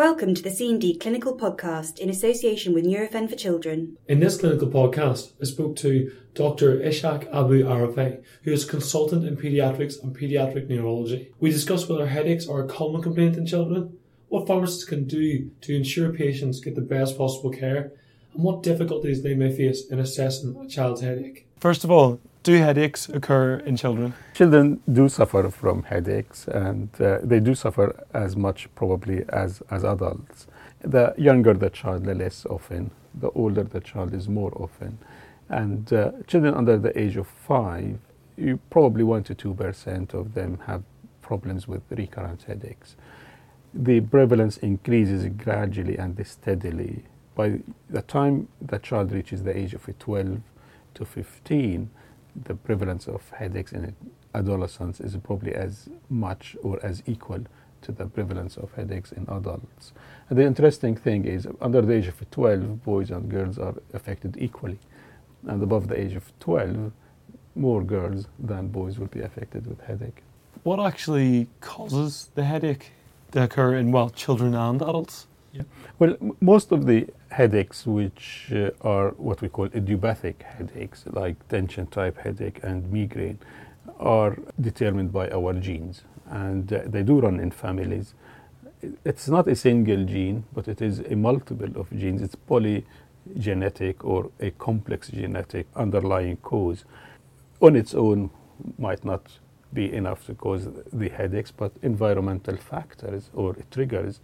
Welcome to the C&D Clinical Podcast in association with Nurofen for Children. In this clinical podcast, I spoke to Dr. Ishaq Abu Arafeh, who is a consultant in paediatrics and paediatric neurology. We discussed whether headaches are a common complaint in children, what pharmacists can do to ensure patients get the best possible care, and what difficulties they may face in assessing a child's headache. First of all, do headaches occur in children? Children do suffer from headaches and uh, they do suffer as much probably as, as adults. The younger the child, the less often. The older the child is more often. And uh, children under the age of five, you probably 1 to 2% of them have problems with recurrent headaches. The prevalence increases gradually and steadily. By the time the child reaches the age of 12 to 15, the prevalence of headaches in adolescents is probably as much or as equal to the prevalence of headaches in adults. And the interesting thing is, under the age of 12, boys and girls are affected equally. And above the age of 12, more girls than boys will be affected with headache. What actually causes the headache to occur in, well, children and adults? Yeah. Well, most of the headaches, which uh, are what we call idiopathic headaches, like tension type headache and migraine, are determined by our genes. And uh, they do run in families. It's not a single gene, but it is a multiple of genes. It's polygenetic or a complex genetic underlying cause. On its own, might not be enough to cause the headaches, but environmental factors or triggers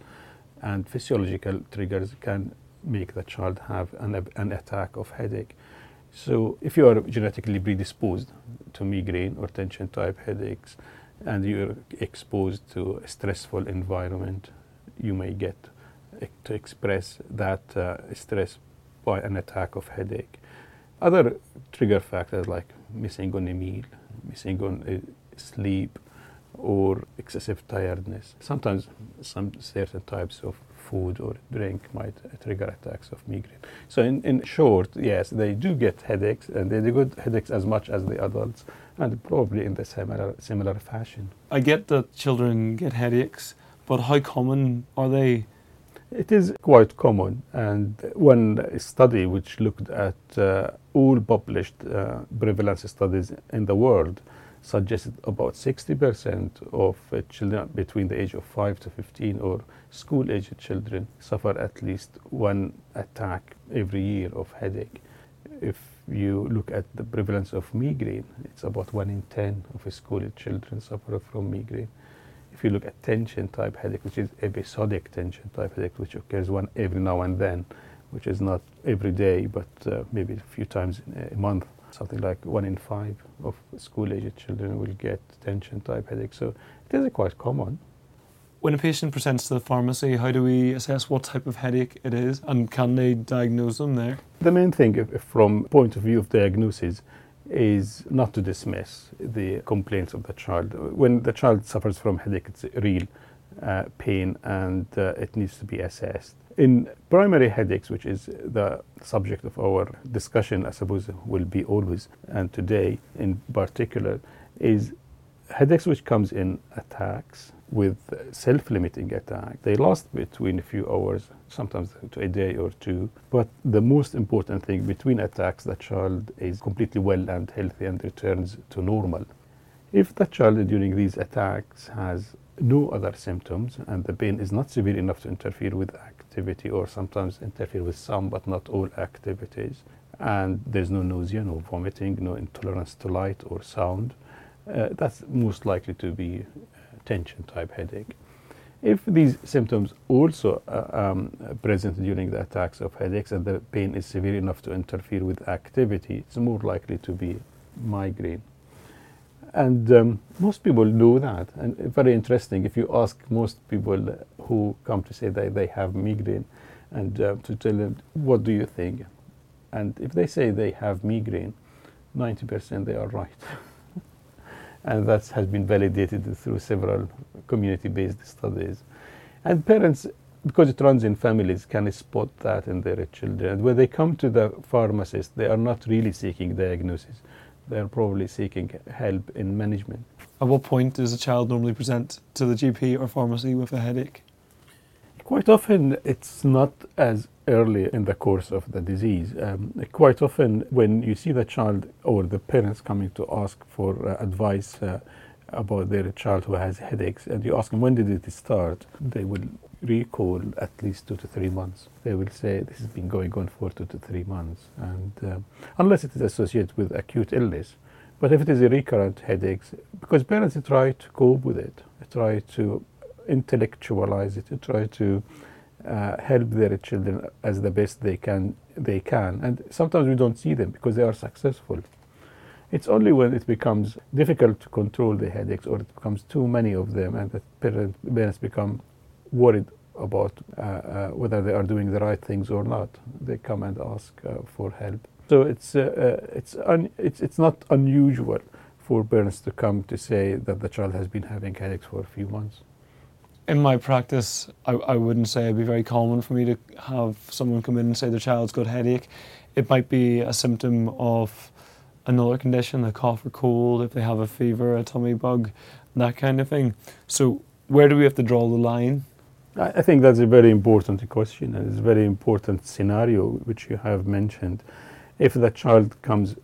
and physiological triggers can make the child have an, an attack of headache. So, if you are genetically predisposed to migraine or tension type headaches and you're exposed to a stressful environment, you may get to express that uh, stress by an attack of headache. Other trigger factors like missing on a meal, missing on a sleep, or excessive tiredness. Sometimes some certain types of food or drink might trigger attacks of migraine. So in, in short, yes, they do get headaches and they do get headaches as much as the adults and probably in the similar, similar fashion. I get that children get headaches, but how common are they? It is quite common, and one study which looked at uh, all published uh, prevalence studies in the world suggested about 60% of uh, children between the age of 5 to 15 or school aged children suffer at least one attack every year of headache. If you look at the prevalence of migraine, it's about 1 in 10 of school aged children suffer from migraine. If you look at tension type headache, which is episodic tension type headache, which occurs one every now and then, which is not every day, but uh, maybe a few times in a month, something like one in five of school-aged children will get tension type headache. So it is quite common. When a patient presents to the pharmacy, how do we assess what type of headache it is, and can they diagnose them there? The main thing, from point of view of diagnosis, is not to dismiss the complaints of the child. When the child suffers from headache, it's real uh, pain and uh, it needs to be assessed. In primary headaches, which is the subject of our discussion, I suppose will be always and today in particular, is headaches which comes in attacks with self-limiting attack. They last between a few hours, sometimes to a day or two. But the most important thing between attacks, the child is completely well and healthy and returns to normal. If the child during these attacks has no other symptoms and the pain is not severe enough to interfere with activity or sometimes interfere with some but not all activities and there's no nausea, no vomiting, no intolerance to light or sound, uh, that's most likely to be tension type headache. If these symptoms also uh, um, present during the attacks of headaches and the pain is severe enough to interfere with activity, it's more likely to be migraine. And um, most people do that. And very interesting, if you ask most people who come to say that they have migraine and uh, to tell them, what do you think? And if they say they have migraine, 90% they are right. and that has been validated through several community-based studies. And parents, because it runs in families, can spot that in their children. When they come to the pharmacist, they are not really seeking diagnosis they're probably seeking help in management. At what point does a child normally present to the GP or pharmacy with a headache? Quite often, it's not as early in the course of the disease. Um, quite often, when you see the child or the parents coming to ask for uh, advice uh, about their child who has headaches, and you ask them when did it start, they will recall at least two to three months. They will say this has been going on for two to three months, and um, unless it is associated with acute illness. But if it is a recurrent headaches, because parents try to cope with it, they try to intellectualize it, they try to uh, help their children as the best they can they can and sometimes we don't see them because they are successful it's only when it becomes difficult to control the headaches or it becomes too many of them and the parents become worried about uh, uh, whether they are doing the right things or not they come and ask uh, for help so it's uh, uh, it's, it's it's not unusual for parents to come to say that the child has been having headaches for a few months in my practice, I, I wouldn't say it'd be very common for me to have someone come in and say their child's got headache. It might be a symptom of another condition, a cough or cold, if they have a fever, a tummy bug, that kind of thing. So, where do we have to draw the line? I think that's a very important question and it's a very important scenario which you have mentioned. If the child comes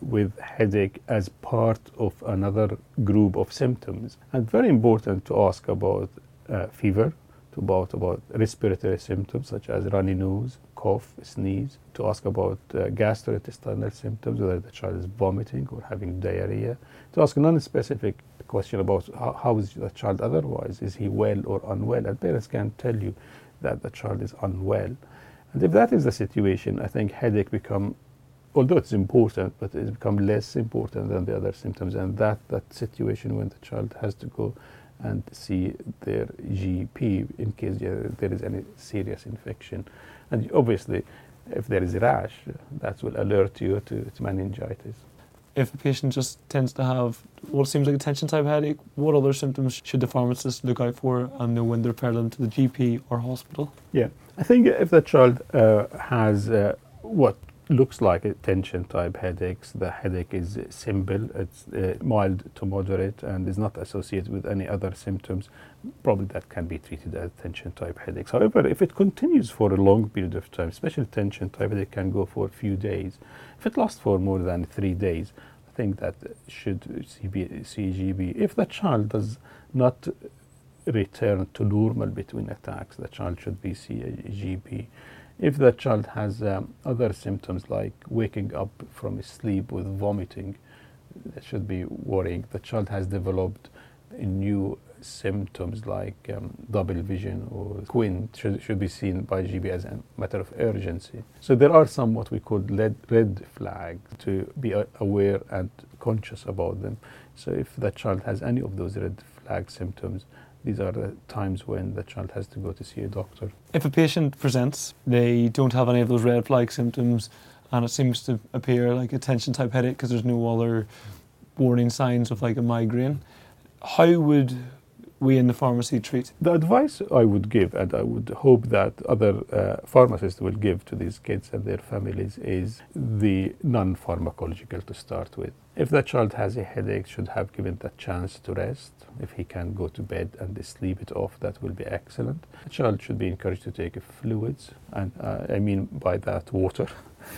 with headache as part of another group of symptoms. And very important to ask about uh, fever, to about about respiratory symptoms such as runny nose, cough, sneeze, to ask about uh, gastrointestinal symptoms, whether the child is vomiting or having diarrhea, to ask a non-specific question about how, how is the child otherwise, is he well or unwell, and parents can tell you that the child is unwell. And if that is the situation, I think headache become although it's important, but it's become less important than the other symptoms. And that, that situation when the child has to go and see their GP in case there is any serious infection. And obviously, if there is a rash, that will alert you to, to meningitis. If a patient just tends to have what seems like a tension type headache, what other symptoms should the pharmacist look out for and know when to refer them to the GP or hospital? Yeah, I think if the child uh, has uh, what looks like a tension type headaches. The headache is simple, it's uh, mild to moderate and is not associated with any other symptoms. Probably that can be treated as tension type headaches. However, if it continues for a long period of time, especially tension type headache can go for a few days. If it lasts for more than three days, I think that should CB, CGB. If the child does not return to normal between attacks, the child should be CGB. If the child has um, other symptoms like waking up from sleep with vomiting, that should be worrying. The child has developed new symptoms like um, double vision or squint should, should be seen by GP as a matter of urgency. So there are some what we call red, red flag to be aware and conscious about them. So if the child has any of those red flag symptoms, these are the times when the child has to go to see a doctor. If a patient presents, they don't have any of those red flag symptoms, and it seems to appear like a tension type headache because there's no other warning signs of like a migraine, how would we in the pharmacy treat? The advice I would give, and I would hope that other uh, pharmacists will give to these kids and their families, is the non pharmacological to start with. If the child has a headache, should have given the chance to rest. If he can go to bed and sleep it off, that will be excellent. The child should be encouraged to take fluids, and uh, I mean by that water.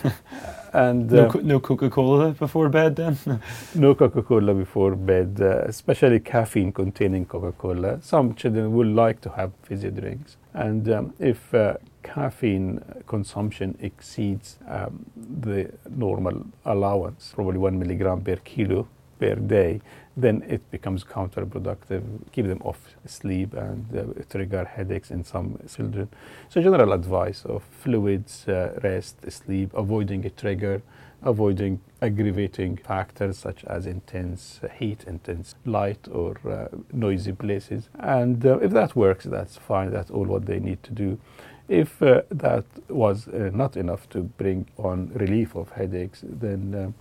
and uh, no, no Coca Cola before bed then? no Coca Cola before bed, uh, especially caffeine containing Coca Cola. Some children would like to have fizzy drinks. And um, if uh, caffeine consumption exceeds um, the normal allowance, probably one milligram per kilo per day, then it becomes counterproductive, keep them off sleep and uh, trigger headaches in some children. So general advice of fluids, uh, rest, sleep, avoiding a trigger, avoiding aggravating factors such as intense heat, intense light or uh, noisy places. And uh, if that works, that's fine, that's all what they need to do. If uh, that was uh, not enough to bring on relief of headaches, then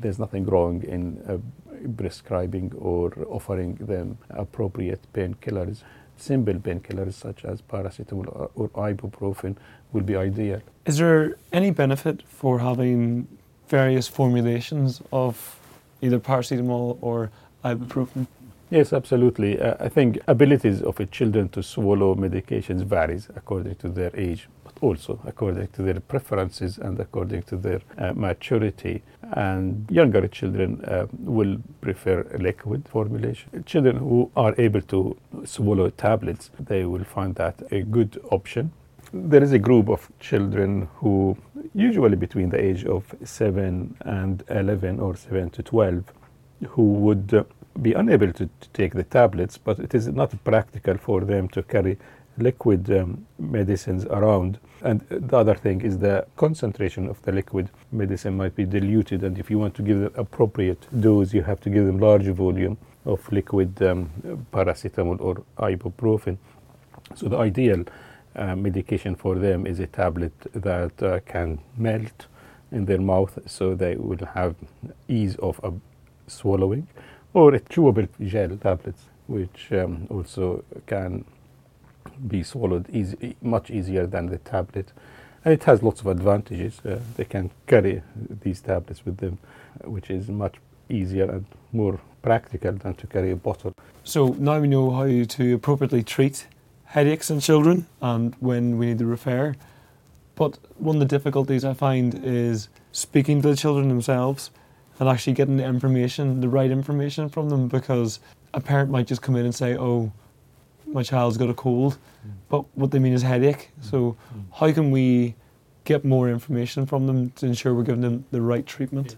there's nothing wrong in prescribing or offering them appropriate painkillers. Simple painkillers such as paracetamol or ibuprofen will be ideal. Is there any benefit for having various formulations of either paracetamol or ibuprofen? Yes, absolutely. Uh, I think abilities of a children to swallow medications varies according to their age, also according to their preferences and according to their uh, maturity. And younger children uh, will prefer liquid formulation. Children who are able to swallow tablets, they will find that a good option. There is a group of children who, usually between the age of 7 and 11 or 7 to 12, who would uh, be unable to, to, take the tablets, but it is not practical for them to carry liquid um, medicines around. And the other thing is the concentration of the liquid medicine might be diluted, and if you want to give the appropriate dose, you have to give them large volume of liquid um, paracetamol or ibuprofen. So the ideal uh, medication for them is a tablet that uh, can melt in their mouth, so they will have ease of uh, swallowing or a chewable gel tablets, which um, also can be swallowed easy, much easier than the tablet. And it has lots of advantages. Uh, they can carry these tablets with them, which is much easier and more practical than to carry a bottle. So now we know how to appropriately treat headaches in children and when we need to refer. But one of the difficulties I find is speaking to the children themselves and actually getting the information, the right information from them, because a parent might just come in and say, "Oh, my child's got a cold," mm. but what they mean is headache. Mm. So, mm. how can we get more information from them to ensure we're giving them the right treatment?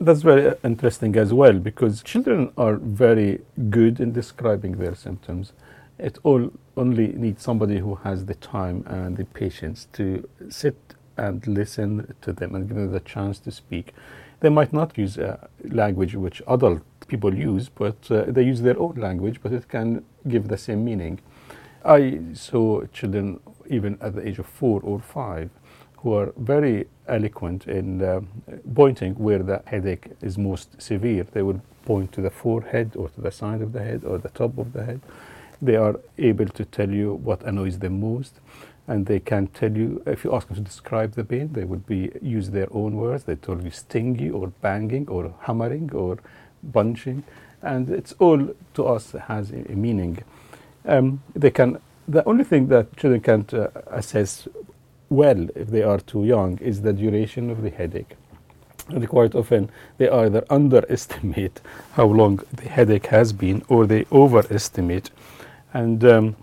That's very interesting as well because children are very good in describing their symptoms. It all only needs somebody who has the time and the patience to sit and listen to them and give them the chance to speak. They might not use a language which adult people use, but uh, they use their own language, but it can give the same meaning. I saw children even at the age of four or five who are very eloquent in uh, pointing where the headache is most severe. They will point to the forehead or to the side of the head or the top of the head. They are able to tell you what annoys them most and they can tell you if you ask them to describe the pain they would be use their own words they tell you stingy or banging or hammering or bunching and it's all to us has a, meaning. Um, they can the only thing that children can't uh, assess well if they are too young is the duration of the headache. And quite often they either underestimate how long the headache has been or they overestimate. And um,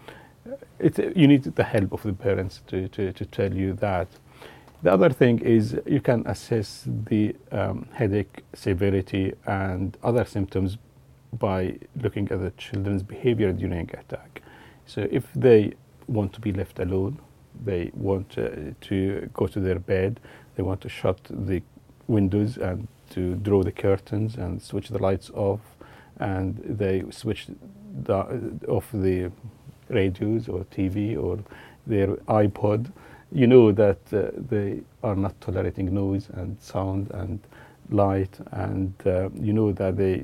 it, you need the help of the parents to, to, to tell you that. The other thing is you can assess the um, headache severity and other symptoms by looking at the children's behavior during attack. So if they want to be left alone, they want uh, to go to their bed, they want to shut the windows and to draw the curtains and switch the lights off, and they switch the, off the radios or TV or their iPod, you know that uh, they are not tolerating noise and sound and light, and uh, you know that they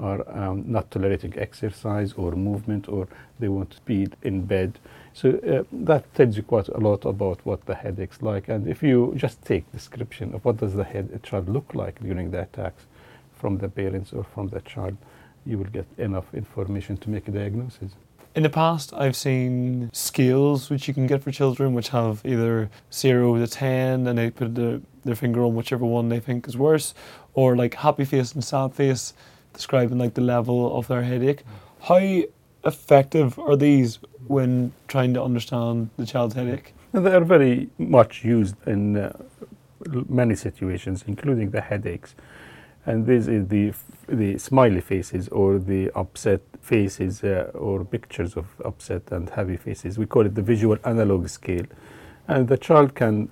are um, not tolerating exercise or movement, or they want to be in bed. So uh, that tells you quite a lot about what the headache's like. And if you just take description of what does the head child look like during the attacks from the parents or from the child, you will get enough information to make a diagnosis. In the past, I've seen scales which you can get for children, which have either zero to ten, and they put the, their finger on whichever one they think is worse, or like happy face and sad face, describing like the level of their headache. How effective are these when trying to understand the child's headache? They are very much used in uh, many situations, including the headaches and this is the the smiley faces or the upset faces uh, or pictures of upset and happy faces. We call it the visual analog scale, and the child can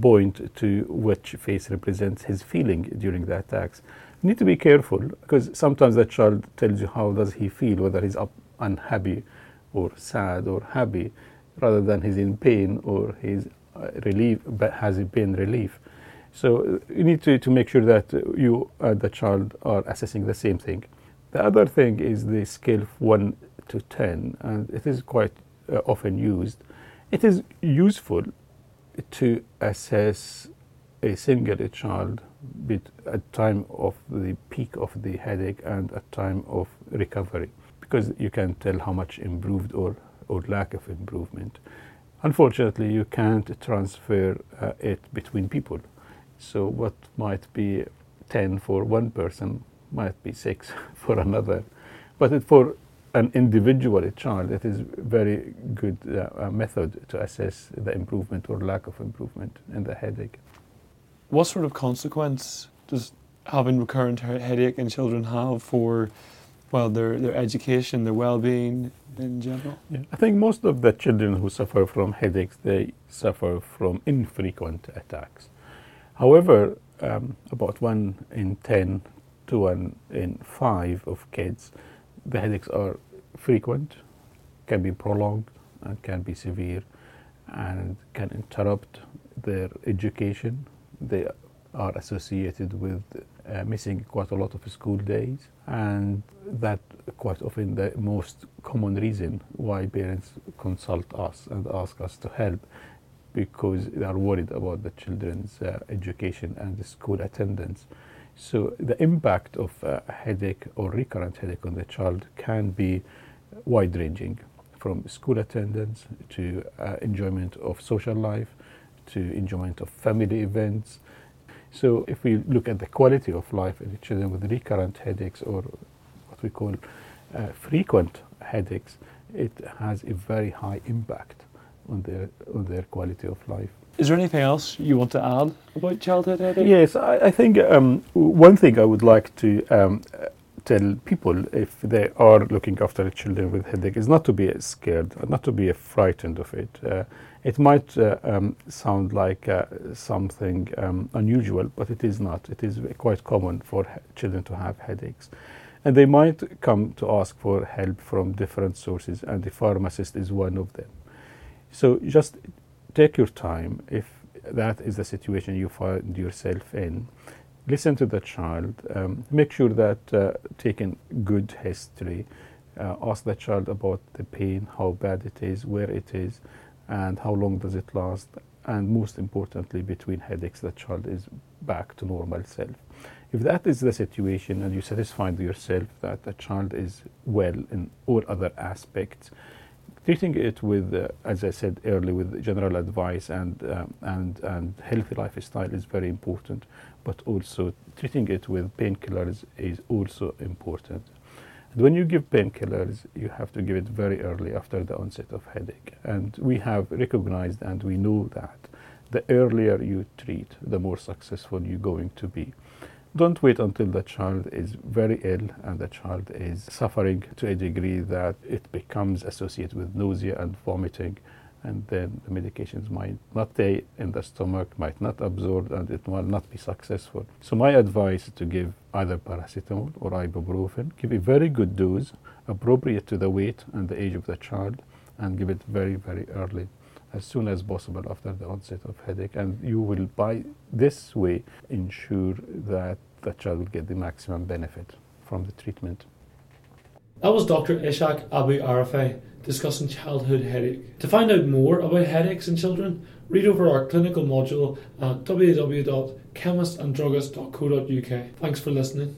point to which face represents his feeling during the attacks. You need to be careful because sometimes the child tells you how does he feel, whether he's up, unhappy or sad or happy, rather than he's in pain or he's uh, relief, has a pain relief. So you need to, to make sure that you and the child are assessing the same thing. The other thing is the scale of 1 to 10, and it is quite uh, often used. It is useful to assess a single child bit at time of the peak of the headache and at time of recovery because you can tell how much improved or, or lack of improvement. Unfortunately, you can't transfer uh, it between people. So what might be 10 for one person might be 6 for another. But it, for an individual child, it is very good uh, method to assess the improvement or lack of improvement in the headache. What sort of consequence does having recurrent headache in children have for well their, their education, their well-being in general? Yeah. I think most of the children who suffer from headaches they suffer from infrequent attacks. However, um, about one in ten to one in five of kids the headaches are frequent, can be prolonged, and can be severe, and can interrupt their education. They are associated with uh, missing quite a lot of school days, and that quite often the most common reason why parents consult us and ask us to help because they are worried about the children's uh, education and the school attendance. So the impact of a headache or recurrent headache on the child can be wide ranging from school attendance to uh, enjoyment of social life to enjoyment of family events. So if we look at the quality of life in children with recurrent headaches or what we call uh, frequent headaches, it has a very high impact on their, on their quality of life. Is there anything else you want to add about childhood headache? Yes, I, I think um, one thing I would like to um, tell people if they are looking after children with headache is not to be scared, not to be frightened of it. Uh, it might uh, um, sound like uh, something um, unusual, but it is not. It is quite common for children to have headaches. And they might come to ask for help from different sources, and the pharmacist is one of them. So just take your time if that is the situation you find yourself in. Listen to the child. Um, make sure that uh, taking good history. Uh, ask the child about the pain, how bad it is, where it is, and how long does it last. And most importantly, between headaches, the child is back to normal self. If that is the situation and you satisfied yourself that the child is well in all other aspects, treating it with, uh, as I said earlier, with general advice and, um, and, and healthy lifestyle is very important, but also treating it with painkillers is also important. And when you give painkillers, you have to give it very early after the onset of headache. And we have recognized and we know that the earlier you treat, the more successful you're going to be. Don't wait until the child is very ill and the child is suffering to a degree that it becomes associated with nausea and vomiting and then the medications might not stay in the stomach, might not absorb, and it will not be successful. So my advice is to give either paracetamol or ibuprofen. Give a very good dose, appropriate to the weight and the age of the child, and give it very, very early as soon as possible after the onset of headache and you will by this way ensure that the child will get the maximum benefit from the treatment. That was Dr. Ishaq Abu Arafeh discussing childhood headache. To find out more about headaches in children, read over our clinical module at www.chemistanddruggist.co.uk. Thanks for listening.